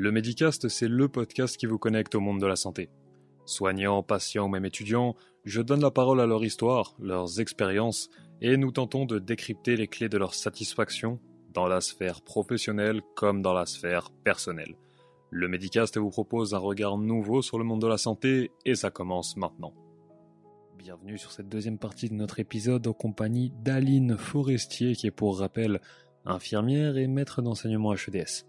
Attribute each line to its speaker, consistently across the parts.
Speaker 1: Le Medicast, c'est le podcast qui vous connecte au monde de la santé. Soignants, patients ou même étudiants, je donne la parole à leur histoire, leurs expériences, et nous tentons de décrypter les clés de leur satisfaction dans la sphère professionnelle comme dans la sphère personnelle. Le Medicast vous propose un regard nouveau sur le monde de la santé et ça commence maintenant. Bienvenue sur cette deuxième partie de notre épisode en compagnie d'Aline Forestier qui est pour rappel infirmière et maître d'enseignement HEDS.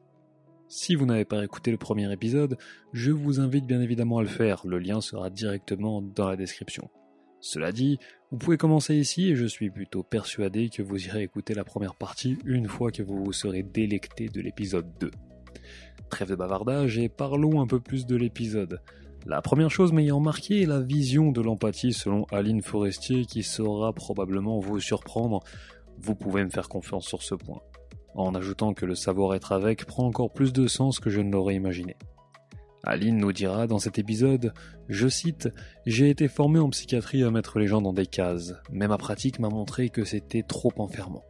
Speaker 1: Si vous n'avez pas écouté le premier épisode, je vous invite bien évidemment à le faire, le lien sera directement dans la description. Cela dit, vous pouvez commencer ici et je suis plutôt persuadé que vous irez écouter la première partie une fois que vous vous serez délecté de l'épisode 2. Trêve de bavardage et parlons un peu plus de l'épisode. La première chose m'ayant marqué est la vision de l'empathie selon Aline Forestier qui saura probablement vous surprendre. Vous pouvez me faire confiance sur ce point en ajoutant que le savoir-être avec prend encore plus de sens que je ne l'aurais imaginé. Aline nous dira dans cet épisode, je cite, J'ai été formé en psychiatrie à mettre les gens dans des cases, mais ma pratique m'a montré que c'était trop enfermant.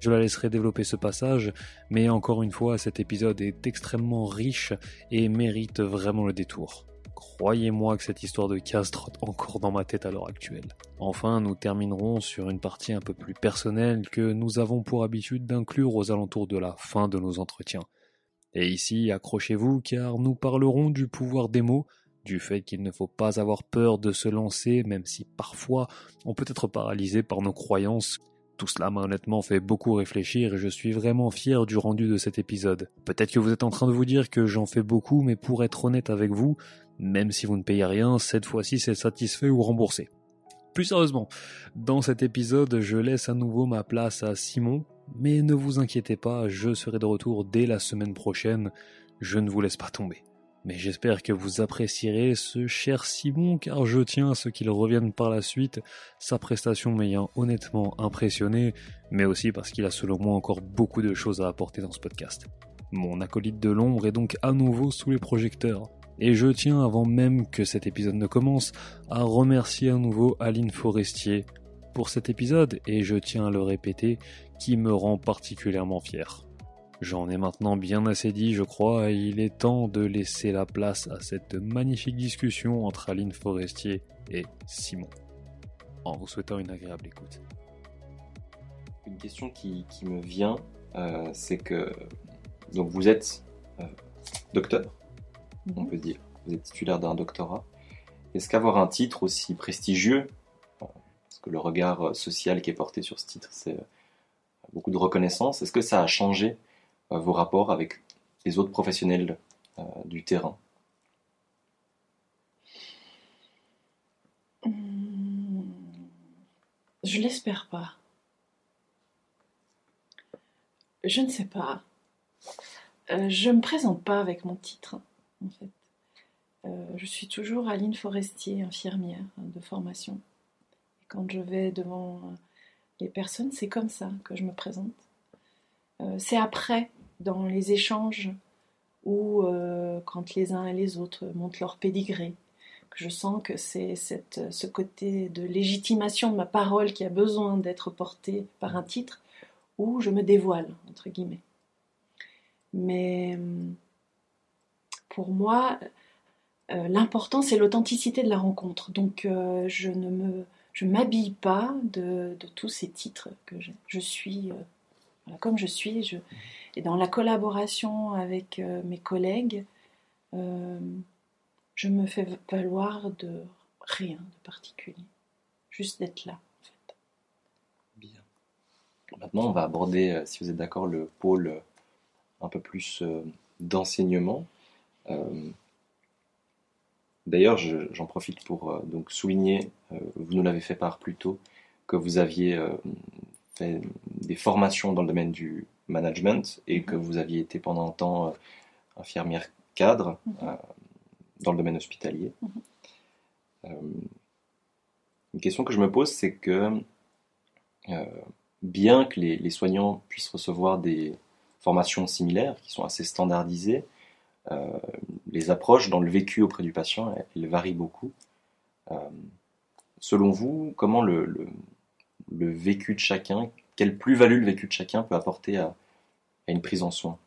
Speaker 1: Je la laisserai développer ce passage, mais encore une fois, cet épisode est extrêmement riche et mérite vraiment le détour. Croyez-moi que cette histoire de casse trotte encore dans ma tête à l'heure actuelle. Enfin, nous terminerons sur une partie un peu plus personnelle que nous avons pour habitude d'inclure aux alentours de la fin de nos entretiens. Et ici, accrochez-vous car nous parlerons du pouvoir des mots, du fait qu'il ne faut pas avoir peur de se lancer, même si parfois on peut être paralysé par nos croyances. Tout cela m'a honnêtement fait beaucoup réfléchir et je suis vraiment fier du rendu de cet épisode. Peut-être que vous êtes en train de vous dire que j'en fais beaucoup, mais pour être honnête avec vous, même si vous ne payez rien, cette fois-ci c'est satisfait ou remboursé. Plus sérieusement, dans cet épisode, je laisse à nouveau ma place à Simon, mais ne vous inquiétez pas, je serai de retour dès la semaine prochaine, je ne vous laisse pas tomber. Mais j'espère que vous apprécierez ce cher Simon car je tiens à ce qu'il revienne par la suite, sa prestation m'ayant honnêtement impressionné, mais aussi parce qu'il a selon moi encore beaucoup de choses à apporter dans ce podcast. Mon acolyte de l'ombre est donc à nouveau sous les projecteurs. Et je tiens, avant même que cet épisode ne commence, à remercier à nouveau Aline Forestier pour cet épisode, et je tiens à le répéter, qui me rend particulièrement fier. J'en ai maintenant bien assez dit, je crois, et il est temps de laisser la place à cette magnifique discussion entre Aline Forestier et Simon. En vous souhaitant une agréable écoute.
Speaker 2: Une question qui, me vient, euh, c'est que donc vous êtes euh, docteur, on peut dire. Vous êtes titulaire d'un doctorat. Est-ce qu'avoir un titre aussi prestigieux, parce que le regard social qui est porté sur ce titre, c'est euh, beaucoup de reconnaissance, est-ce que ça a changé euh, vos rapports avec les autres professionnels euh, du terrain?
Speaker 3: Hmm. Je l'espère pas. Je ne sais pas. je ne me présente pas avec mon titre en fait. Euh, je suis toujours Aline Forestier, infirmière de formation. Et quand je vais devant les personnes, c'est comme ça que je me présente. Euh, c'est après, dans les échanges, ou euh, quand les uns et les autres montent leur pédigré, que je sens que c'est ce côté de légitimation de ma parole qui a besoin d'être porté par un titre, où je me dévoile, entre guillemets. Mais hum, pour moi, euh, l'important, c'est l'authenticité de la rencontre. Donc, euh, je ne me, je m'habille pas de, tous ces titres que je suis euh, comme je suis. Et dans la collaboration avec mes collègues, je me fais valoir de rien de particulier, juste d'être là. En fait.
Speaker 2: Bien. Maintenant, on va aborder, si vous êtes d'accord, le pôle un peu plus d'enseignement. Euh, d'ailleurs, j'en profite pour euh, donc souligner, euh, vous nous l'avez fait part plus tôt, que vous aviez fait des formations dans le domaine du management et que vous aviez été pendant un temps infirmière cadre mhm. dans le domaine hospitalier. Mhm. une question que je me pose, c'est que bien que les, soignants puissent recevoir des formations similaires qui sont assez standardisées, les approches dans le vécu auprès du patient, elles, varient beaucoup. Euh, selon vous, comment le, vécu de chacun, quelle plus-value le vécu de chacun peut apporter à, une prise en soin?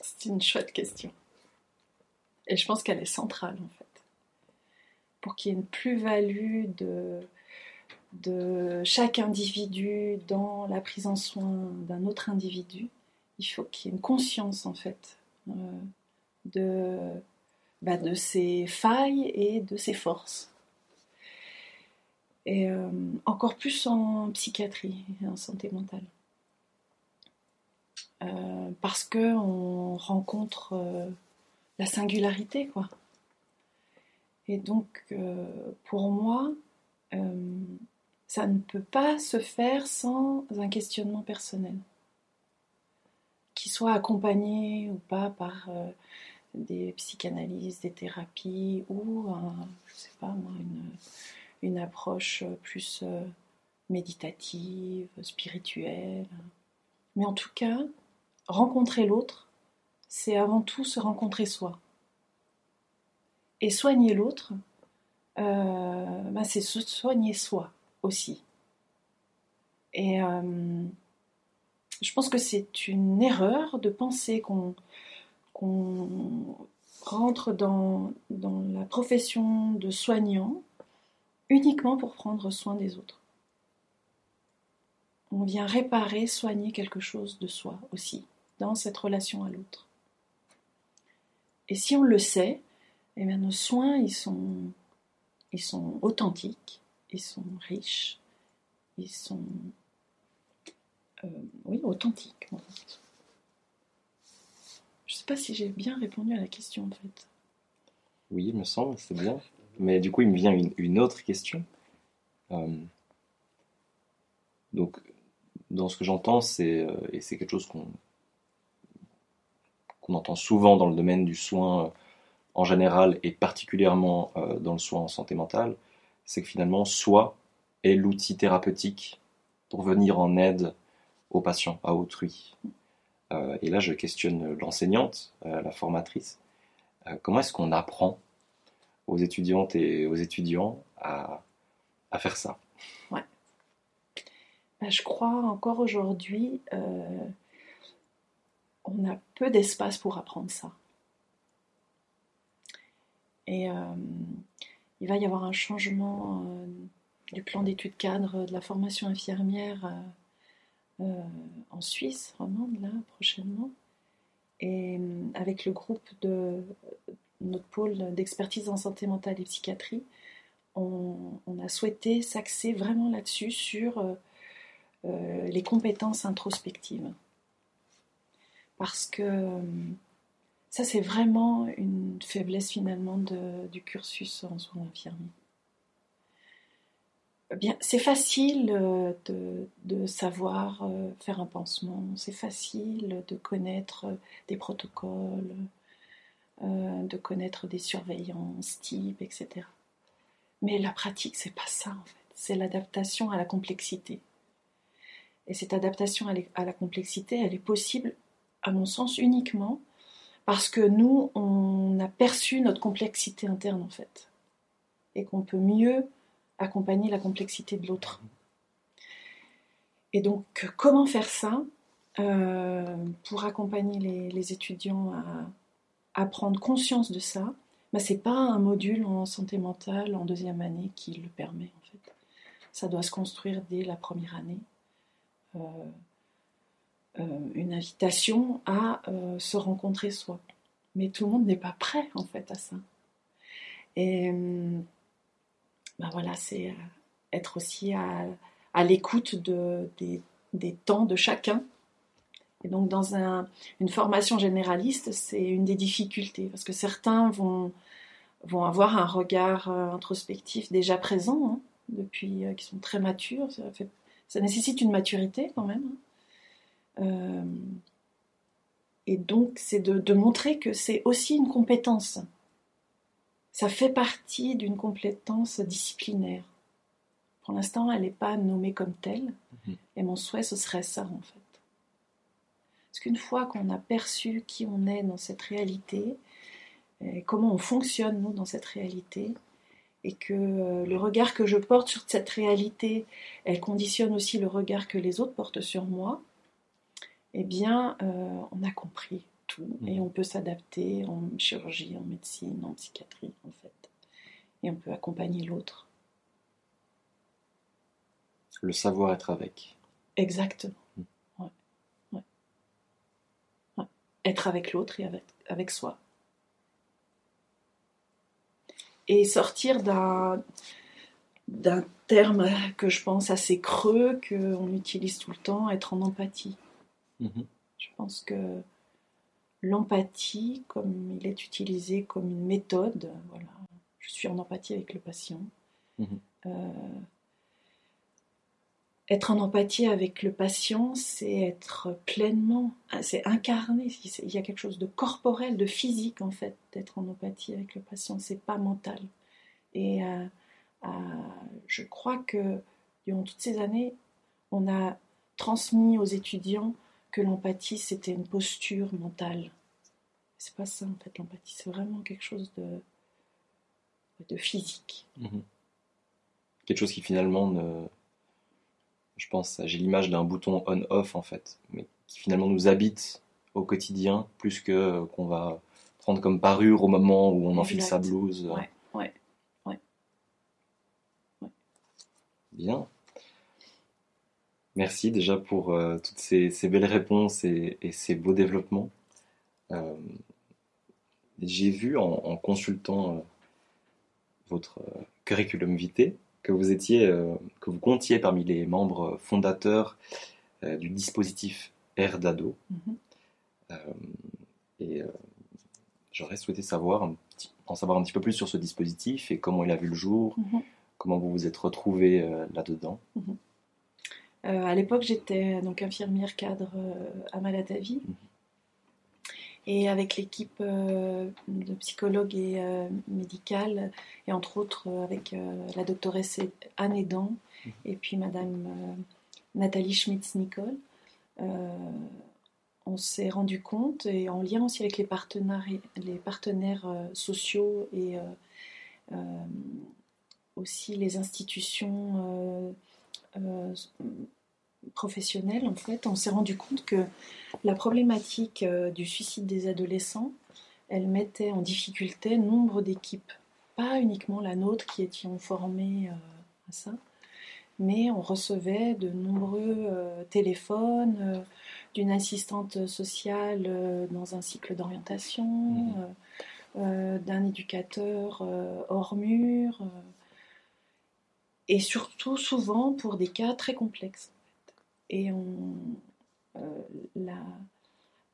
Speaker 3: C'est une chouette question. Et je pense qu'elle est centrale en fait. Pour qu'il y ait une plus-value de chaque individu dans la prise en soin d'un autre individu, il faut qu'il y ait une conscience en fait euh, de, bah, de ses failles et de ses forces. Et euh, encore plus en psychiatrie et en santé mentale. Euh, parce que on rencontre la singularité, quoi. Et donc, pour moi, ça ne peut pas se faire sans un questionnement personnel, qui soit accompagné ou pas par euh, des psychanalyses, des thérapies ou, sais pas moi, une, approche plus euh, méditative, spirituelle. Mais en tout cas, rencontrer l'autre, c'est avant tout se rencontrer soi. Et soigner l'autre, euh, bah, c'est se soigner soi aussi. Et euh, je pense que c'est une erreur de penser qu'on rentre dans, la profession de soignant uniquement pour prendre soin des autres. On vient réparer, soigner quelque chose de soi aussi, dans cette relation à l'autre. Et si on le sait, eh bien nos soins, ils sont authentiques, ils sont riches, ils sont euh, oui, authentiques. Je ne sais pas si j'ai bien répondu à la question en fait.
Speaker 2: Oui, il me semble, c'est bien. Mais du coup, il me vient une, autre question. Euh, donc, dans ce que j'entends, c'est euh, et c'est quelque chose qu'on entend souvent dans le domaine du soin en général et particulièrement dans le soin en santé mentale, c'est que finalement, soi est l'outil thérapeutique pour venir en aide aux patients, à autrui. Euh, et là, je questionne l'enseignante, euh, la formatrice. Euh, comment est-ce qu'on apprend aux étudiantes et aux étudiants à, faire ça?
Speaker 3: Ouais. Ben, je crois encore aujourd'hui, on a peu d'espace pour apprendre ça. Et il va y avoir un changement du plan d'études cadre de la formation infirmière euh, euh, en Suisse romande, là, prochainement. Et avec le groupe de notre pôle d'expertise en santé mentale et psychiatrie, on, a souhaité s'axer vraiment là-dessus sur les compétences introspectives. Parce que ça, c'est vraiment une faiblesse finalement du cursus en soins infirmiers. Bien, c'est facile euh, de, savoir euh, faire un pansement, c'est facile de connaître des protocoles, euh, de connaître des surveillances types, etc. Mais la pratique, c'est pas ça en fait. C'est l'adaptation à la complexité. Et cette adaptation à la complexité, elle est possible, à mon sens, uniquement parce que nous, on a perçu notre complexité interne en fait, et qu'on peut mieux accompagner la complexité de l'autre. Et donc, comment faire ça euh, pour accompagner les, étudiants à, prendre conscience de ça? Ben, Ce n'est pas un module en santé mentale en deuxième année qui le permet en fait. Ça doit se construire dès la première année. Euh, euh, une invitation à se rencontrer soi. Mais tout le monde n'est pas prêt en fait à ça. Et ben voilà, c'est être aussi à, l'écoute de, des, temps de chacun. Et donc dans une formation généraliste, c'est une des difficultés, parce que certains vont, avoir un regard introspectif déjà présent, hein, depuis qu'ils sont très matures. Ça, ça, nécessite une maturité quand même. Hein. Euh, et donc, c'est de, montrer que c'est aussi une compétence. Ça fait partie d'une compétence disciplinaire. Pour l'instant, elle n'est pas nommée comme telle. Mhm. Et mon souhait, ce serait ça, en fait. Parce qu'une fois qu'on a perçu qui on est dans cette réalité, et comment on fonctionne, nous, dans cette réalité, et que euh, le regard que je porte sur cette réalité, elle conditionne aussi le regard que les autres portent sur moi, eh bien, euh, on a compris tout. Et
Speaker 2: Mhm.
Speaker 3: on peut s'adapter en chirurgie, en médecine, en psychiatrie, en fait. Et on peut accompagner l'autre.
Speaker 2: Le savoir être avec.
Speaker 3: Exactement.
Speaker 2: Mhm.
Speaker 3: Ouais. Ouais. Ouais. Être avec l'autre et avec, avec soi. Et sortir d'un d'un terme que je pense assez creux, qu'on utilise tout le temps, être en empathie.
Speaker 2: Mhm.
Speaker 3: Je pense que l'empathie, comme il est utilisé comme une méthode, voilà, je suis en empathie avec le patient.
Speaker 2: Mhm.
Speaker 3: Euh, être en empathie avec le patient, c'est être pleinement, c'est incarné. Il y a quelque chose de corporel, de physique en fait, d'être en empathie avec le patient. C'est pas mental. Et euh, euh, je crois que durant toutes ces années, on a transmis aux étudiants que l'empathie c'était une posture mentale. C'est pas ça en fait l'empathie, c'est vraiment quelque chose de, de physique.
Speaker 2: Mhm. Quelque chose qui finalement ne. Je pense, j'ai l'image d'un bouton on-off en fait, mais qui finalement nous habite au quotidien plus que euh, qu'on va prendre comme parure au moment où on enfile sa blouse.
Speaker 3: Ouais, ouais.
Speaker 2: Bien. Merci déjà pour euh, toutes ces, ces belles réponses et, et ces beaux développements. Euh, J'ai vu en, en consultant euh, votre curriculum vitae que vous étiez, que vous comptiez parmi les membres fondateurs du dispositif Erdado.
Speaker 3: Mhm.
Speaker 2: Euh, et j'aurais souhaité savoir un petit- en savoir un petit peu plus sur ce dispositif et comment il a vu le jour,
Speaker 3: Mhm.
Speaker 2: comment vous vous êtes retrouvé là-dedans.
Speaker 3: Euh, à l'époque, j'étais donc infirmière cadre euh, à Malatavie.
Speaker 2: Mhm.
Speaker 3: Et avec l'équipe euh, de psychologues et euh, médicales, et entre autres euh, avec euh, la doctoresse Anne Edan
Speaker 2: Mhm.
Speaker 3: et puis Madame euh, Nathalie Schmitz-Nicole, euh, on s'est rendu compte, et en lien aussi avec les partenaires, les partenaires euh, sociaux et euh, euh, aussi les institutions euh, euh, professionnelles, en fait, on s'est rendu compte que la problématique euh, du suicide des adolescents, elle mettait en difficulté nombre d'équipes, pas uniquement la nôtre qui étions formées euh, à ça, mais on recevait de nombreux euh, téléphones euh, d'une assistante sociale euh, dans un cycle d'orientation, euh, d'un éducateur hors mur, et surtout souvent pour des cas très complexes. Et euh, la,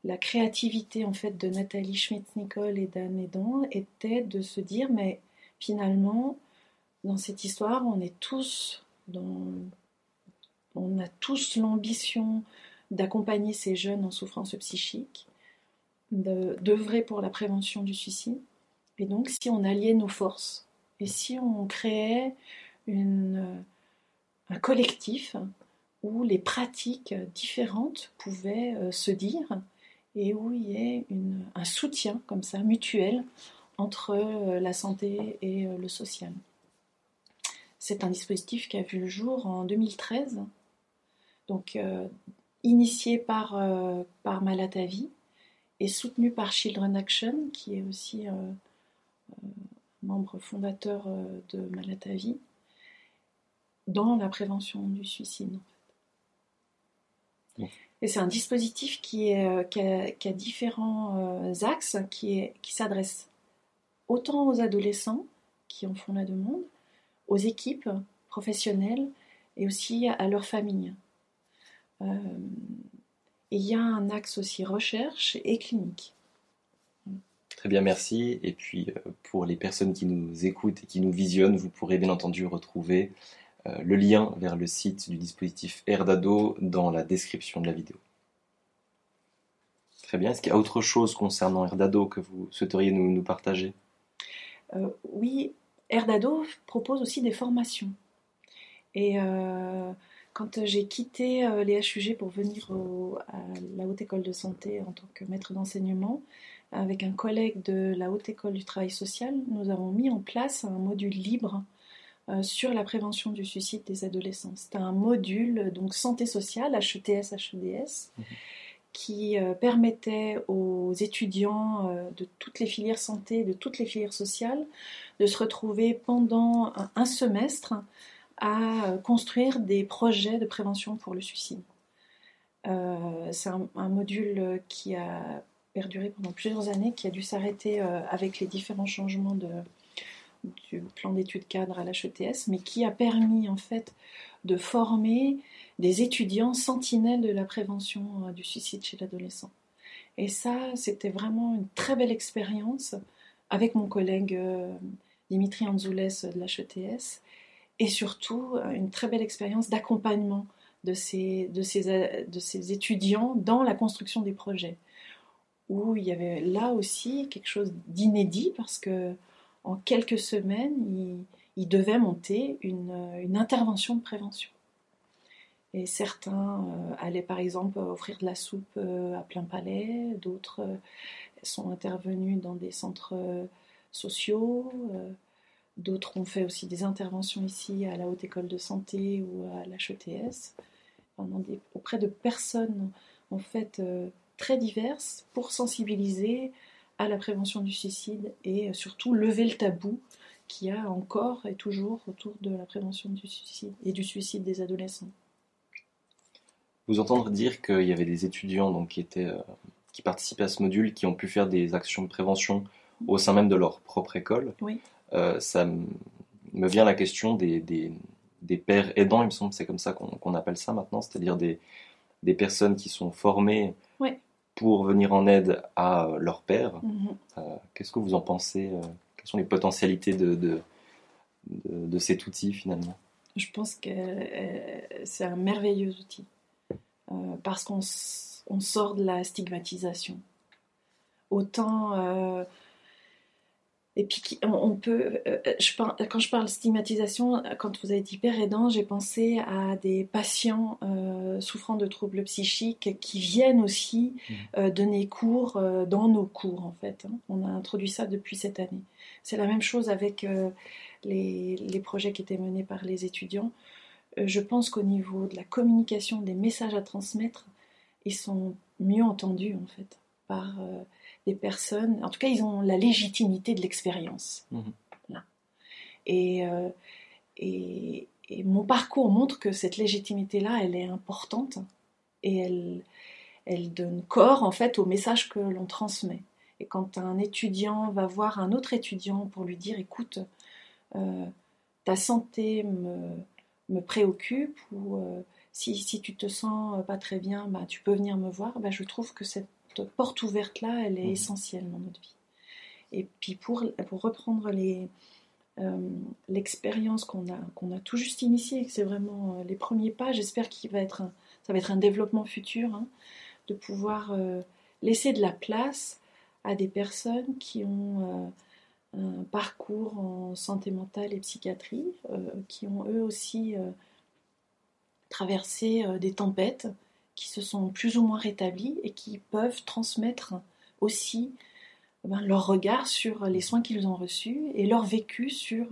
Speaker 3: la créativité en fait de Nathalie Schmidt-Nicole et d'Anne Edan était de se dire mais finalement dans cette histoire on est tous dans, on a tous l'ambition d'accompagner ces jeunes en souffrance psychique, d'œuvrer pour la prévention du suicide. Et donc si on alliait nos forces et si on créait une, un collectif où les pratiques différentes pouvaient euh, se dire et où il y ait un soutien comme ça mutuel entre euh, la santé et euh, le social. C'est un dispositif qui a vu le jour en 2013, donc euh, initié par, euh, Malatavi et soutenu par Children Action, qui est aussi euh, euh, membre fondateur euh, de Malatavi, dans la prévention du suicide. Et c'est un dispositif qui, est, euh, qui, a, qui a différents euh, axes, qui, s'adresse autant aux adolescents qui en font la demande, aux équipes professionnelles et aussi à leurs familles. Euh, et il y a un axe aussi recherche et clinique.
Speaker 2: Très bien, merci. Et puis, pour les personnes qui nous écoutent et qui nous visionnent, vous pourrez bien entendu retrouver le lien vers le site du dispositif Erdado dans la description de la vidéo. Très bien. Est-ce qu'il y a autre chose concernant Erdado que vous souhaiteriez nous, partager?
Speaker 3: Euh, oui, Erdado propose aussi des formations. Et euh, quand j'ai quitté euh, les HUG pour venir à la Haute École de Santé en tant que maître d'enseignement, avec un collègue de la Haute École du Travail Social, nous avons mis en place un module libre euh, sur la prévention du suicide des adolescents. C'était un module donc santé sociale, HETS, HEDS,
Speaker 2: Mhm.
Speaker 3: qui euh, permettait aux étudiants euh, de toutes les filières santé, de toutes les filières sociales, de se retrouver pendant un, semestre à euh, construire des projets de prévention pour le suicide. C'est un, module qui a perduré pendant plusieurs années, qui a dû s'arrêter avec les différents changements de, du plan d'études cadre à l'HETS, mais qui a permis en fait de former des étudiants sentinelles de la prévention euh, du suicide chez l'adolescent. Et ça, c'était vraiment une très belle expérience avec mon collègue euh, Dimitri Anzoules de l'HETS et surtout euh, une très belle expérience d'accompagnement de ces, de, ces, de ces étudiants dans la construction des projets où il y avait là aussi quelque chose d'inédit parce que en quelques semaines, il, il devait monter une, intervention de prévention. Et certains euh, allaient par exemple offrir de la soupe euh, à plein palais, d'autres euh, sont intervenus dans des centres sociaux, d'autres ont fait aussi des interventions ici à la Haute École de Santé ou à l'HETS, auprès de personnes en fait très diverses pour sensibiliser à la prévention du suicide et surtout lever le tabou qu'il y a encore et toujours autour de la prévention du suicide et du suicide des adolescents
Speaker 2: vous entendre dire qu'il y avait des étudiants donc, qui, étaient, euh, qui participaient à ce module, qui ont pu faire des actions de prévention au sein même de leur propre école,
Speaker 3: oui.
Speaker 2: euh, ça me vient la question des, des, des pères aidants, il me semble, c'est comme ça qu'on appelle ça maintenant, c'est-à-dire des, des personnes qui sont formées
Speaker 3: oui.
Speaker 2: Pour venir en aide à leur père.
Speaker 3: Mhm.
Speaker 2: Euh, Qu'est-ce que vous en pensez euh, Quelles sont les potentialités de, de, de, de cet outil finalement?
Speaker 3: Je pense que euh, c'est un merveilleux outil. Euh, parce qu'on on sort de la stigmatisation. Autant. Euh, et puis, on, peut. Euh, je, quand je parle stigmatisation, quand vous avez dit père aidant, j'ai pensé à des patients souffrant de troubles psychiques qui viennent aussi mmh. donner cours dans nos cours, en fait. Hein. On a introduit ça depuis cette année. C'est la même chose avec les, les, projets qui étaient menés par les étudiants. Euh, je pense qu'au niveau de la communication, des messages à transmettre, ils sont mieux entendus en fait par euh, des personnes. En tout cas, ils ont la légitimité de l'expérience. Euh, et, et, mon parcours montre que cette légitimité-là, elle est importante et elle, elle donne corps en fait au message que l'on transmet. Et quand un étudiant va voir un autre étudiant pour lui dire, écoute, ta santé me me préoccupe ou euh, si, si, tu te sens euh, pas très bien, bah, tu peux venir me voir, bah, je trouve que cette porte ouverte-là, elle est mmh. essentielle dans notre vie. Et puis pour, pour reprendre les, euh, l'expérience qu'on a, qu'on a tout juste initiée, que c'est vraiment les premiers pas, j'espère qu'il va être ça va être un développement futur, hein, de pouvoir laisser de la place à des personnes qui ont un parcours en santé mentale et psychiatrie, euh, qui ont eux aussi euh, traversé euh, des tempêtes, qui se sont plus ou moins rétablies et qui peuvent transmettre aussi ben, leur regard sur les soins qu'ils ont reçus et leur vécu sur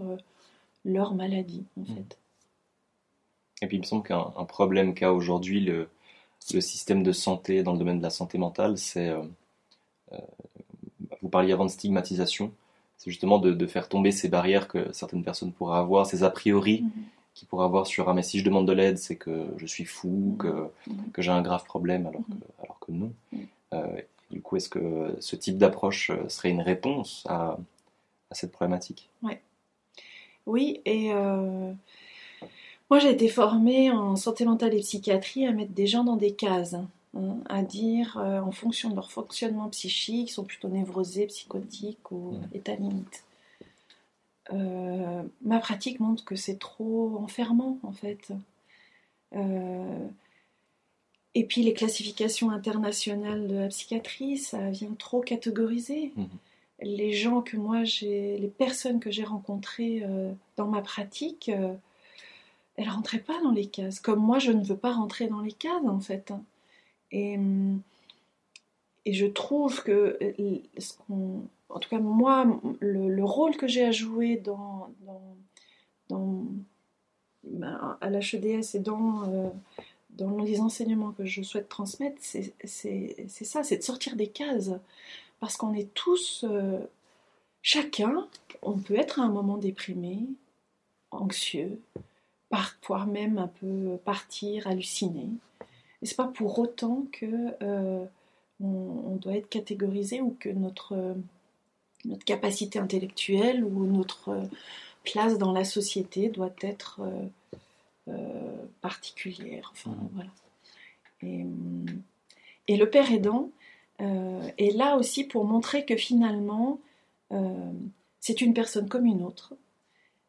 Speaker 3: leur maladie, en mmh. fait.
Speaker 2: Et puis il me semble qu'un problème qu'a aujourd'hui le, le, système de santé dans le domaine de la santé mentale, c'est... vous parliez avant de stigmatisation c'est justement de, faire tomber ces barrières que certaines personnes pourraient avoir, ces a priori mhm. Qu'ils pourraient avoir sur ah mais si je demande de l'aide c'est que je suis fou, mhm. que, mhm. que j'ai un grave problème alors que, alors que non. Euh, du coup, est-ce que ce type d'approche euh, serait une réponse à, à cette problématique?
Speaker 3: Ouais. Oui, et euh, moi j'ai été formée en santé mentale et psychiatrie à mettre des gens dans des cases. Hein, à dire euh, en fonction de leur fonctionnement psychique, ils sont plutôt névrosés, psychotiques ou mmh. état limite. Euh, ma pratique montre que c'est trop enfermant en fait. Euh, et puis les classifications internationales de la psychiatrie, ça vient trop catégoriser. Mmh. Les gens que moi j'ai, les personnes que j'ai rencontrées dans ma pratique, elles rentraient pas dans les cases. Comme moi, je ne veux pas rentrer dans les cases en fait. Hein. Et, et je trouve que, en tout cas moi, le, rôle que j'ai à jouer dans, ben, à l'HEDS et dans, euh, dans les enseignements que je souhaite transmettre, c'est ça, c'est de sortir des cases. Parce qu'on est tous, euh, chacun, on peut être à un moment déprimé, anxieux, parfois même un peu partir, halluciner. Et c'est pas pour autant que euh, on, doit être catégorisé ou que notre, notre capacité intellectuelle ou notre place dans la société doit être euh, particulière. Enfin,
Speaker 2: Mhm.
Speaker 3: voilà. Et, et le père aidant euh, est là aussi pour montrer que finalement, euh, c'est une personne comme une autre,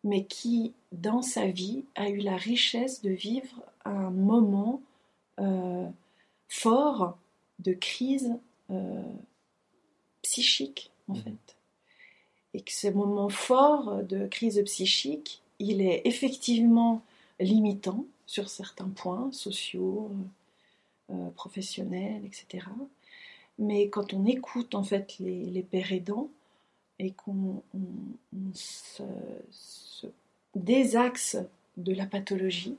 Speaker 3: mais qui, dans sa vie, a eu la richesse de vivre un moment euh, fort de crise euh, psychique, en
Speaker 2: Mhm.
Speaker 3: fait. Et que ce moment fort de crise psychique, il est effectivement limitant sur certains points sociaux, euh, professionnels, etc. Mais quand on écoute en fait les, pères aidants et qu'on on- on se, se désaxe de la pathologie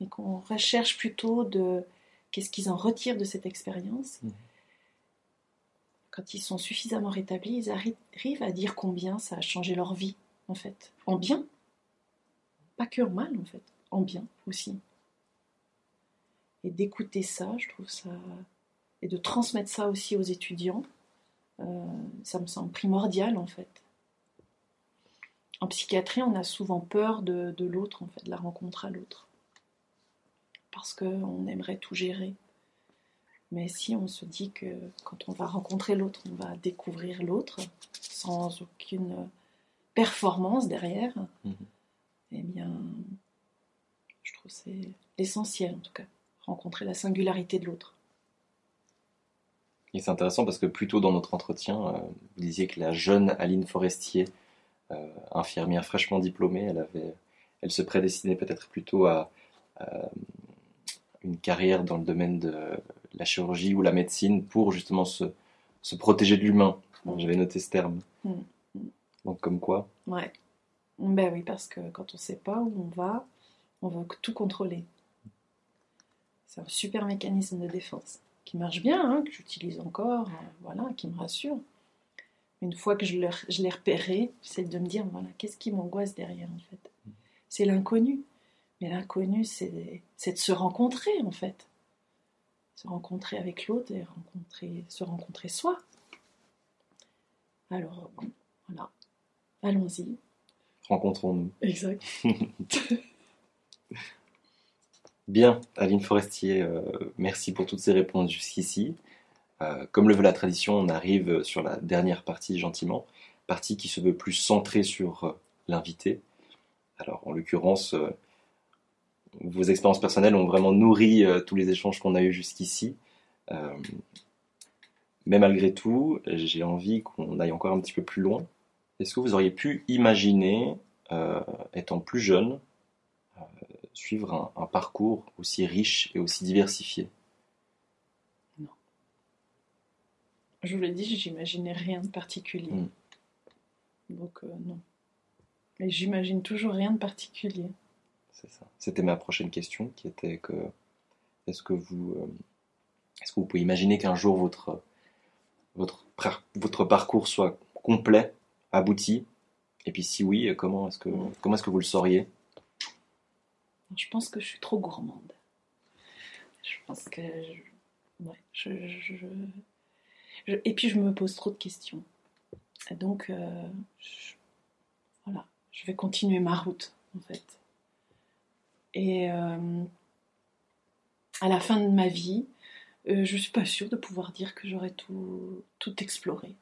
Speaker 3: et qu'on recherche plutôt de qu'est-ce qu'ils en retirent de cette expérience,
Speaker 2: Mhm.
Speaker 3: Quand ils sont suffisamment rétablis, ils arri- arrivent à dire combien ça a changé leur vie, en fait. En bien. Pas que en mal, en fait. En bien aussi. Et d'écouter ça, je trouve ça. Et de transmettre ça aussi aux étudiants, euh, ça me semble primordial, en fait. En psychiatrie, on a souvent peur de l'autre, en fait, de la rencontre à l'autre. Parce qu'on aimerait tout gérer. Mais si on se dit que quand on va rencontrer l'autre, on va découvrir l'autre sans aucune performance derrière,
Speaker 2: Mhm.
Speaker 3: eh bien, je trouve que c'est l'essentiel en tout cas, rencontrer la singularité de l'autre.
Speaker 2: Et c'est intéressant parce que plus tôt dans notre entretien, euh, vous disiez que la jeune Aline Forestier, euh, infirmière fraîchement diplômée, elle, avait, elle se prédestinait peut-être plutôt à, à une carrière dans le domaine de la chirurgie ou la médecine pour justement se, se protéger de l'humain.
Speaker 3: Mm.
Speaker 2: J'avais noté ce terme.
Speaker 3: Mm. Mm.
Speaker 2: Donc comme quoi,
Speaker 3: Ouais. Ben oui, parce que quand on ne sait pas où on va, on veut tout contrôler. C'est un super mécanisme de défense qui marche bien, hein, que j'utilise encore, euh, voilà, qui me rassure. Une fois que je l'ai repéré, c'est de me dire, voilà, qu'est-ce qui m'angoisse derrière, en fait? C'est l'inconnu. Mais l'inconnu, c'est c'est de se rencontrer, en fait. Se rencontrer avec l'autre et rencontrer, se rencontrer soi. Alors, bon, voilà. Allons-y.
Speaker 2: rencontrons-nous.
Speaker 3: Exact.
Speaker 2: Bien, Aline Forestier, euh, merci pour toutes ces réponses jusqu'ici. Euh, comme le veut la tradition, on arrive sur la dernière partie gentiment, partie qui se veut plus centrée sur euh, l'invité. Alors, en l'occurrence, vos expériences personnelles ont vraiment nourri euh, tous les échanges qu'on a eus jusqu'ici. Euh, mais malgré tout, j'ai envie qu'on aille encore un petit peu plus loin. Est-ce que vous auriez pu imaginer, euh, étant plus jeune, suivre un, un parcours aussi riche et aussi diversifié?
Speaker 3: Je vous l'ai dit, j'imaginais rien de particulier.
Speaker 2: Mm.
Speaker 3: Donc, euh, non. Mais j'imagine toujours rien de particulier.
Speaker 2: C'était ma prochaine question, qui était que est-ce que vous euh, est-ce que vous pouvez imaginer qu'un jour votre votre par- votre parcours soit complet, abouti? Et puis si oui, comment est-ce que vous le sauriez?
Speaker 3: Je pense que je suis trop gourmande. Je pense que. Et puis, je me pose trop de questions. Donc, euh, voilà, je vais continuer ma route, en fait. Et euh, à la fin de ma vie, euh, je suis pas sûre de pouvoir dire que j'aurais tout, tout exploré.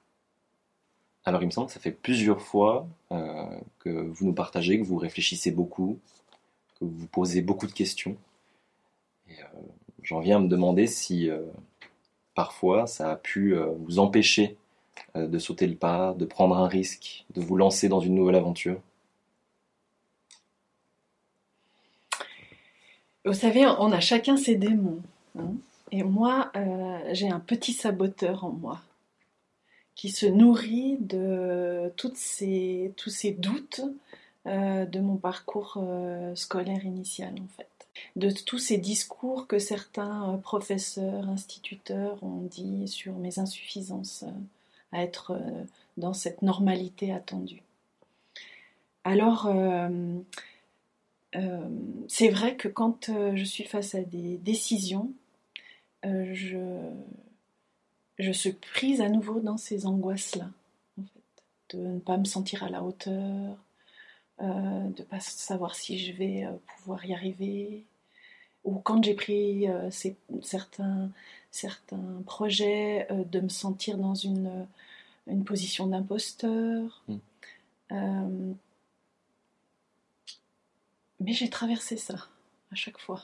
Speaker 2: Alors il me semble que ça fait plusieurs fois euh, que vous nous partagez, que vous réfléchissez beaucoup, que vous posez beaucoup de questions. J'en viens à me demander si parfois ça a pu vous empêcher de sauter le pas, de prendre un risque, de vous lancer dans une nouvelle aventure.
Speaker 3: Vous savez, on a chacun ses démons. hein. Et moi, euh, j'ai un petit saboteur en moi qui se nourrit de tous ces doutes euh, de mon parcours euh, scolaire initial, en fait. de tous ces discours que certains professeurs, instituteurs ont dit sur mes insuffisances à être dans cette normalité attendue. Alors, c'est vrai que quand je suis face à des décisions, je, je suis prise à nouveau dans ces angoisses-là, en fait, de ne pas me sentir à la hauteur, de ne pas savoir si je vais pouvoir y arriver, ou quand j'ai pris euh, certains, certains projets, euh, de me sentir dans une, une position d'imposteur. Mm. Euh, mais j'ai traversé ça à chaque fois.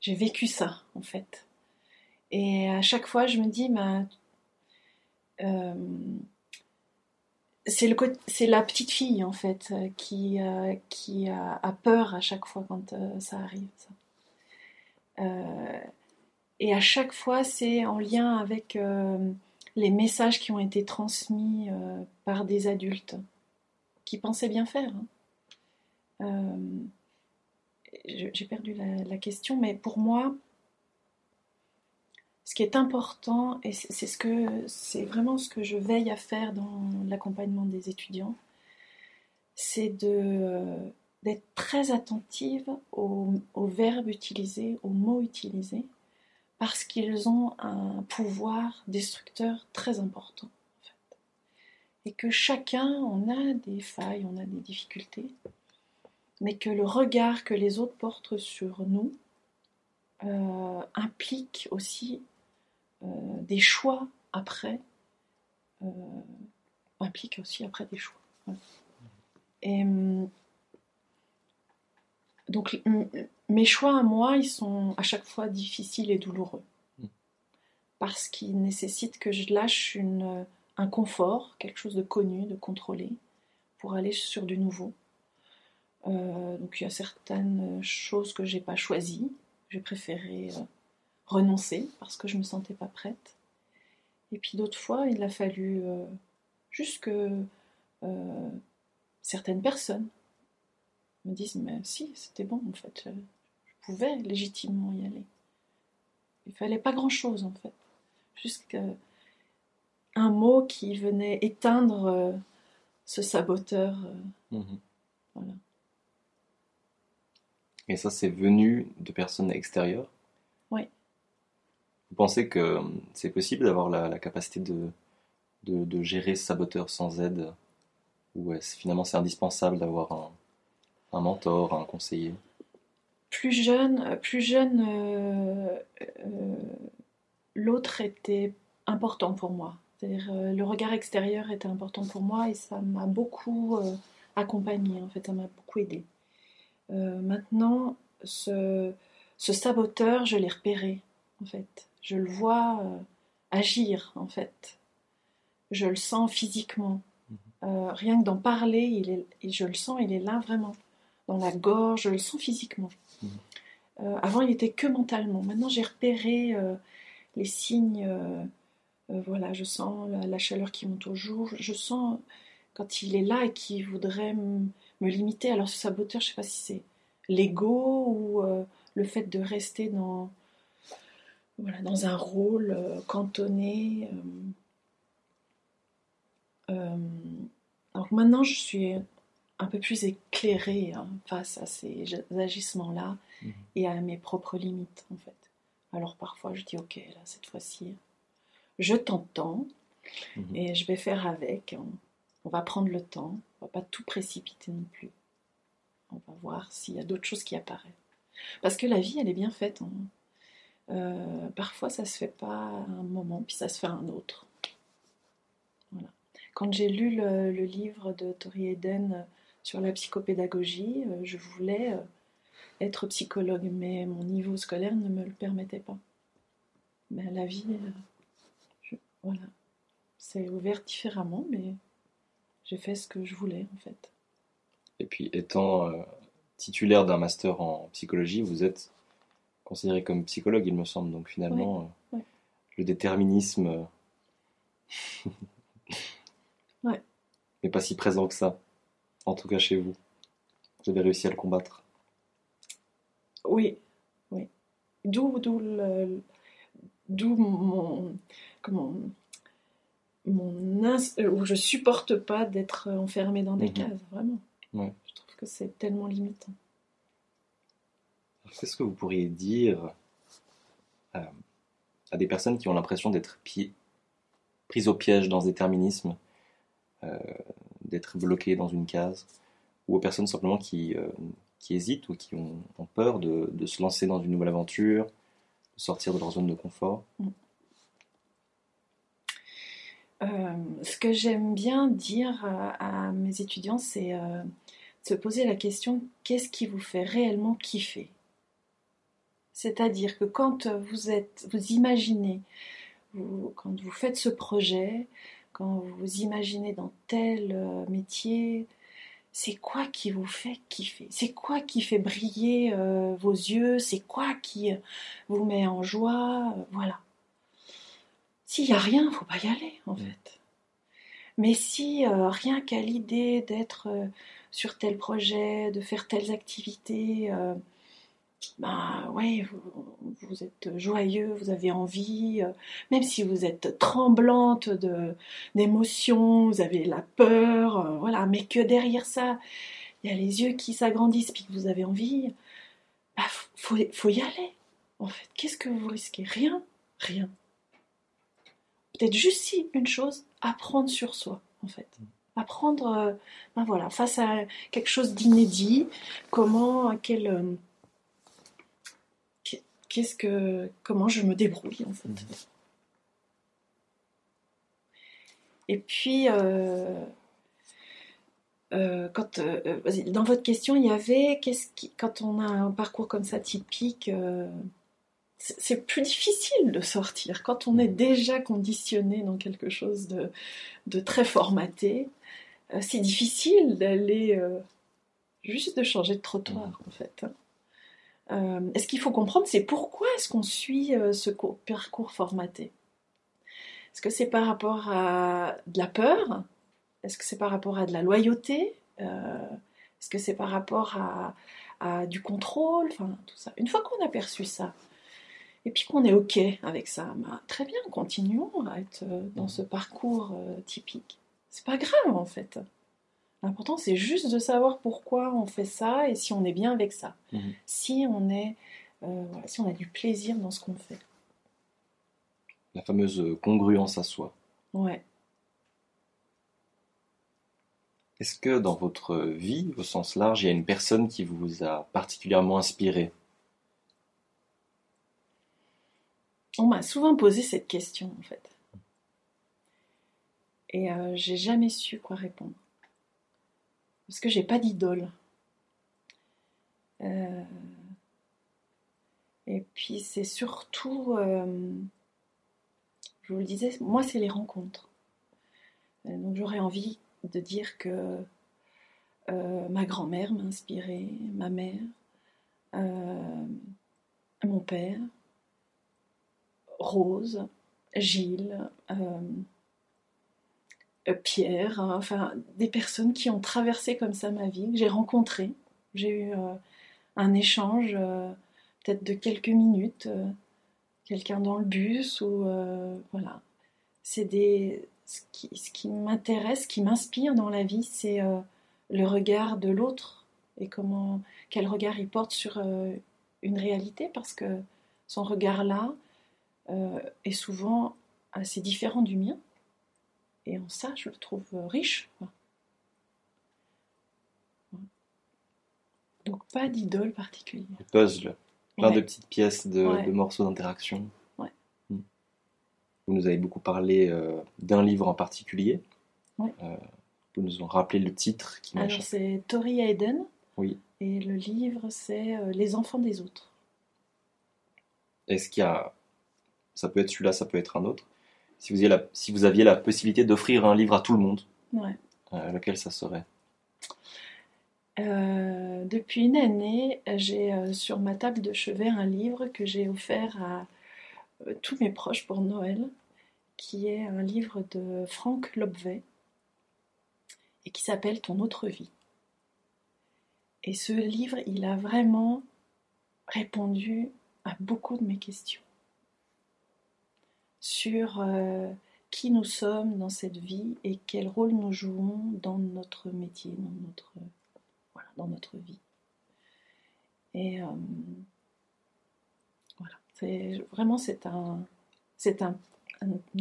Speaker 3: J'ai vécu ça, en fait. Et à chaque fois, je me dis, bah, c'est la petite fille, en fait, qui, qui a, peur à chaque fois quand ça arrive. Ça. Euh, et à chaque fois, c'est en lien avec euh, les messages qui ont été transmis euh, par des adultes qui pensaient bien faire. Hein. J'ai perdu la, question, mais pour moi, ce qui est important, et c'est vraiment ce que je veille à faire dans l'accompagnement des étudiants, c'est d'être très attentive aux, verbes utilisés, aux mots utilisés, parce qu'ils ont un pouvoir destructeur très important. Et que chacun, on a des failles, on a des difficultés, mais que le regard que les autres portent sur nous euh, implique aussi euh, des choix après, euh, implique aussi après des choix. Et hum, donc mes choix à moi, ils sont à chaque fois difficiles et douloureux. Mm. Parce qu'ils nécessitent que je lâche une, un confort, quelque chose de connu, de contrôlé, pour aller sur du nouveau. Euh, donc il y a certaines choses que j'ai pas choisies, j'ai préféré euh, renoncer parce que je me sentais pas prête. Et puis d'autres fois, il a fallu euh, juste que certaines personnes me disent mais si c'était bon en fait. Je, pouvais légitimement y aller. Il fallait pas grand chose en fait. Juste un mot qui venait éteindre ce saboteur mhm. voilà
Speaker 2: et ça c'est venu de personnes extérieures.
Speaker 3: Oui.
Speaker 2: Vous pensez que c'est possible d'avoir la, capacité de, de, gérer ce saboteur sans aide? Ou finalement c'est indispensable d'avoir un, un mentor, un conseiller?
Speaker 3: Plus jeune, euh, plus jeune, euh, euh, l'autre était important pour moi. C'est-à-dire le regard extérieur était important pour moi et ça m'a beaucoup accompagné, en fait, ça m'a beaucoup aidé. maintenant, ce, ce, saboteur, je l'ai repéré, en fait. Je le vois agir, en fait. Je le sens physiquement. Mhm. rien que d'en parler, il est, je le sens, il est là vraiment dans la gorge, je le sens physiquement. Mhm. Euh, avant, il était que mentalement. Maintenant, j'ai repéré euh, les signes. Euh, voilà, je sens la, chaleur qui monte au jour. Je sens quand il est là et qu'il voudrait me limiter. Alors, ce saboteur, je ne sais pas si c'est l'ego ou le fait de rester dans, voilà, dans un rôle cantonné. alors maintenant, je suis un peu plus éclairée hein, face à ces agissements-là mhm. et à mes propres limites, en fait. Alors parfois, je dis, ok, là, cette fois-ci, je t'entends mhm. et je vais faire avec. On, va prendre le temps, on va pas tout précipiter non plus. On va voir s'il y a d'autres choses qui apparaissent. Parce que la vie, elle est bien faite. Hein. Euh, parfois, ça se fait pas un moment, puis ça se fait un autre. Voilà. Quand j'ai lu le, livre de Tori Eden, sur la psychopédagogie. Euh, je voulais euh, être psychologue, mais mon niveau scolaire ne me le permettait pas. Mais la vie, euh, voilà, c'est ouvert différemment, mais j'ai fait ce que je voulais en fait.
Speaker 2: Et puis, étant titulaire d'un master en psychologie, vous êtes considéré comme psychologue, il me semble. Donc finalement, le déterminisme n'est pas si présent que ça en tout cas chez vous. Vous avez réussi à le combattre.
Speaker 3: Oui, oui. D'où, d'où, le- d'où mon, comment, mon ins- euh, où je supporte pas d'être enfermée dans des
Speaker 2: Mhm.
Speaker 3: cases, vraiment.
Speaker 2: Ouais.
Speaker 3: Je trouve que c'est tellement limitant.
Speaker 2: Qu'est-ce que vous pourriez dire euh, à des personnes qui ont l'impression d'être pi- prises au piège dans ce déterminisme, euh, d'être bloquées dans une case, ou aux personnes simplement qui, euh, qui hésitent ou qui ont, ont peur de, de se lancer dans une nouvelle aventure, de sortir de leur zone de confort?
Speaker 3: Euh, ce que j'aime bien dire à, à mes étudiants, c'est euh, de se poser la question qu'est-ce qui vous fait réellement kiffer? C'est-à-dire que quand vous êtes, vous imaginez, quand vous faites ce projet, quand vous imaginez dans tel euh, métier, c'est quoi qui vous fait kiffer? C'est quoi qui fait briller euh, vos yeux? C'est quoi qui vous met en joie? Voilà. S'il n'y a rien, faut pas y aller, en fait. Mais si euh, rien qu'à l'idée d'être euh, sur tel projet, de faire telles activités, euh, ben ouais, vous, vous êtes joyeux, vous avez envie, même si vous êtes tremblante d'émotion, vous avez la peur, voilà, mais que derrière ça, il y a les yeux qui s'agrandissent, puis que vous avez envie, bah, faut, faut y aller. En fait, qu'est-ce que vous risquez? Rien, rien peut-être juste si une chose, apprendre sur soi, en fait. Apprendre, euh, ben voilà, face à quelque chose d'inédit, comment, quel, euh, qu'est- qu'est-ce que, comment je me débrouille, en fait.
Speaker 2: Mhm.
Speaker 3: Et puis, euh, euh, quand, euh, dans votre question, il y avait, qu'est-ce qui, quand on a un parcours comme ça typique, c'est plus difficile de sortir. Quand on est déjà conditionné dans quelque chose de, de très formaté, euh, c'est difficile d'aller euh, juste de changer de trottoir, en fait. Euh, et ce qu'il faut comprendre, c'est pourquoi est-ce qu'on suit euh, ce cours- parcours formaté? Est-ce que c'est par rapport à de la peur? Est-ce que c'est par rapport à de la loyauté? Euh, Est-ce que c'est par rapport à, à du contrôle? Enfin, tout ça. Une fois qu'on a perçu ça, et puis qu'on est OK avec ça, bah, très bien, continuons à être euh, dans ce parcours euh, typique. C'est pas grave en fait. L'important c'est juste de savoir pourquoi on fait ça et si on est bien avec ça.
Speaker 2: Mhm.
Speaker 3: Si on est, euh, voilà, si on a du plaisir dans ce qu'on fait.
Speaker 2: La fameuse congruence à soi.
Speaker 3: Ouais.
Speaker 2: Est-ce que dans votre vie, au sens large, il y a une personne qui vous a particulièrement inspiré?
Speaker 3: On m'a souvent posé cette question en fait. Et euh, j'ai jamais su quoi répondre. Parce que j'ai pas d'idole. Euh, Et puis c'est surtout, euh, je vous le disais, moi c'est les rencontres. Donc j'aurais envie de dire que ma grand-mère m'a inspiré, ma mère, mon père, Rose, Gilles, euh, euh, Pierre, hein, enfin des personnes qui ont traversé comme ça ma vie, que j'ai rencontrées. J'ai eu euh, un échange peut-être de quelques minutes, quelqu'un dans le bus ou voilà. C'est des ce qui, m'intéresse, ce qui m'inspire dans la vie, c'est le regard de l'autre et comment quel regard il porte sur une réalité parce que son regard là euh, est souvent assez différent du mien. Et en ça, je le trouve euh, riche. Donc pas d'idole particulière.
Speaker 2: Le puzzle, plein de petites pièces de,
Speaker 3: Ouais.
Speaker 2: de morceaux d'interaction.
Speaker 3: Ouais.
Speaker 2: Hmm. Vous nous avez beaucoup parlé euh, d'un livre en particulier. Euh, vous nous en rappelez le titre qui m'a
Speaker 3: Alors c'est Tori Hayden.
Speaker 2: Oui.
Speaker 3: Et le livre, c'est euh, Les enfants des autres.
Speaker 2: Est-ce qu'il y a. Ça peut être celui-là, ça peut être un autre. Si vous aviez la, si vous aviez la possibilité d'offrir un livre à tout le monde,
Speaker 3: Ouais.
Speaker 2: euh, lequel ça serait?
Speaker 3: Euh, depuis une année, j'ai euh, sur ma table de chevet un livre que j'ai offert à euh, tous mes proches pour Noël, qui est un livre de Franck Lobvet et qui s'appelle Ton autre vie. Et ce livre, il a vraiment répondu à beaucoup de mes questions sur euh, qui nous sommes dans cette vie et quel rôle nous jouons dans notre métier, dans notre, vie. Et euh, voilà, c'est vraiment c'est un, c'est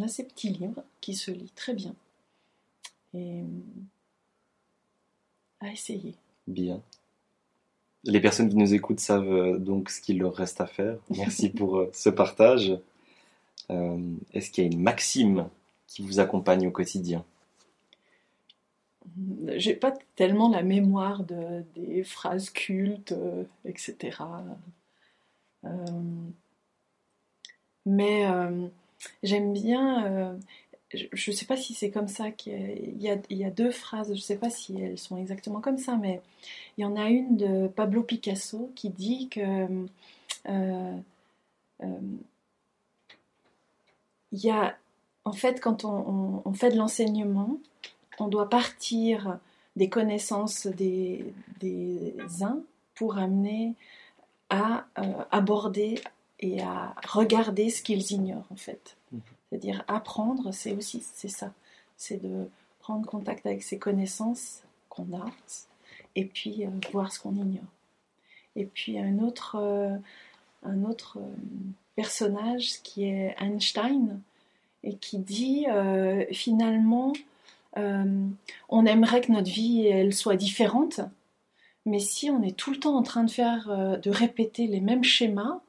Speaker 3: assez petit livre qui se lit très bien et à essayer.
Speaker 2: Bien. Les personnes qui nous écoutent savent euh, donc ce qu'il leur reste à faire. Merci pour euh, ce partage. Est-ce qu'il y a une maxime qui vous accompagne au quotidien?
Speaker 3: J'ai pas tellement la mémoire de, des phrases cultes, euh, etc. Euh, mais euh, j'aime bien. je ne sais pas si c'est comme ça qu'il y, y, a deux phrases. Je ne sais pas si elles sont exactement comme ça, mais il y en a une de Pablo Picasso qui dit que il y a en fait, quand on, fait de l'enseignement, on doit partir des connaissances des, uns pour amener à euh, aborder et à regarder ce qu'ils ignorent en fait. Mhm. C'est-à-dire apprendre, c'est aussi c'est ça, c'est de prendre contact avec ces connaissances qu'on a et puis euh, voir ce qu'on ignore. Et puis un autre, euh, un autre personnage qui est Einstein, et qui dit euh, finalement euh, on aimerait que notre vie elle soit différente, mais si on est tout le temps en train de faire euh, de répéter les mêmes schémas,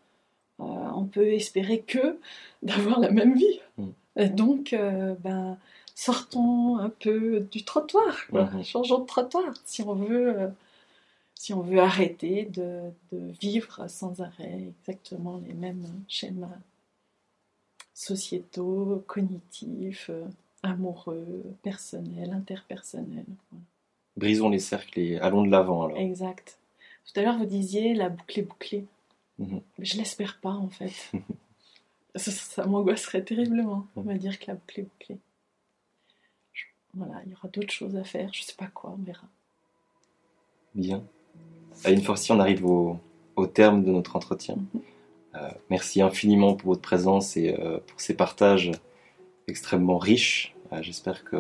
Speaker 3: on peut espérer que d'avoir la même vie. Mm. donc ben sortons un peu du trottoir, mm-hmm. changeons de trottoir si on veut si on veut arrêter de, de, vivre sans arrêt exactement les mêmes schémas sociétaux, cognitifs, euh, amoureux, personnels, interpersonnels.
Speaker 2: Brisons les cercles et allons de l'avant alors.
Speaker 3: Exact. Tout à l'heure, vous disiez la boucle est bouclée. Mhm. Je l'espère pas en fait. ça, m'angoisserait terriblement de me dire que la boucle est bouclée. Voilà, il y aura d'autres choses à faire, je sais pas quoi, on verra.
Speaker 2: Bien. À une fois ci, on arrive au, terme de notre entretien. Mhm. Euh, merci infiniment pour votre présence et euh, pour ces partages extrêmement riches. Euh, j'espère que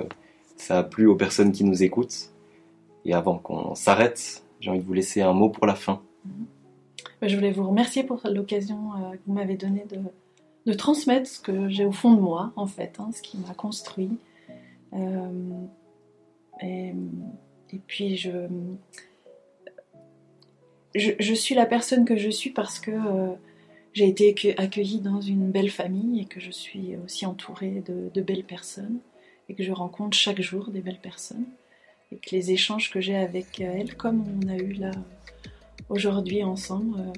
Speaker 2: ça a plu aux personnes qui nous écoutent. Et avant qu'on s'arrête, j'ai envie de vous laisser un mot pour la fin.
Speaker 3: Je voulais vous remercier pour l'occasion que vous m'avez donnée de, transmettre ce que j'ai au fond de moi, en fait, hein, ce qui m'a construit. et, puis, je, je, suis la personne que je suis parce que j'ai été accueillie dans une belle famille et que je suis aussi entourée de, belles personnes et que je rencontre chaque jour des belles personnes et que les échanges que j'ai avec elles, comme on a eu là aujourd'hui ensemble, euh,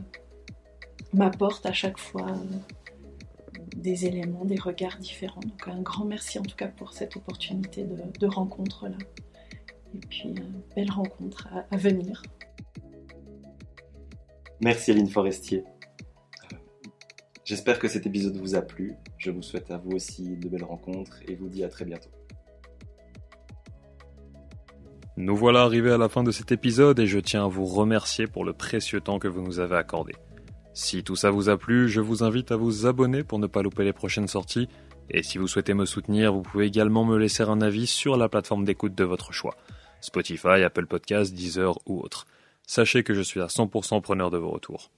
Speaker 3: m'apportent à chaque fois euh, des éléments, des regards différents. Donc un grand merci en tout cas pour cette opportunité de, rencontre là. Et puis euh, belle rencontre à venir.
Speaker 2: Merci Aline Forestier. J'espère que cet épisode vous a plu. Je vous souhaite à vous aussi de belles rencontres et vous dis à très bientôt.
Speaker 1: Nous voilà arrivés à la fin de cet épisode et je tiens à vous remercier pour le précieux temps que vous nous avez accordé. Si tout ça vous a plu, je vous invite à vous abonner pour ne pas louper les prochaines sorties. Et si vous souhaitez me soutenir, vous pouvez également me laisser un avis sur la plateforme d'écoute de votre choix. Spotify, Apple Podcasts, Deezer ou autre. Sachez que je suis à 100% preneur de vos retours.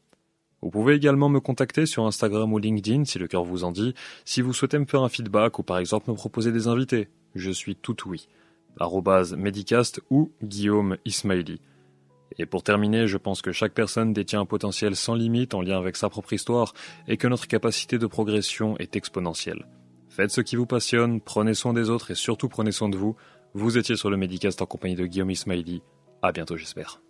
Speaker 1: Vous pouvez également me contacter sur Instagram ou LinkedIn si le cœur vous en dit, si vous souhaitez me faire un feedback ou par exemple me proposer des invités. Je suis tout oui. Medicast ou Guillaume Ismaili. Et pour terminer, je pense que chaque personne détient un potentiel sans limite en lien avec sa propre histoire et que notre capacité de progression est exponentielle. Faites ce qui vous passionne, prenez soin des autres et surtout prenez soin de vous. Vous étiez sur le Medicast en compagnie de Guillaume Ismaili. À bientôt, j'espère.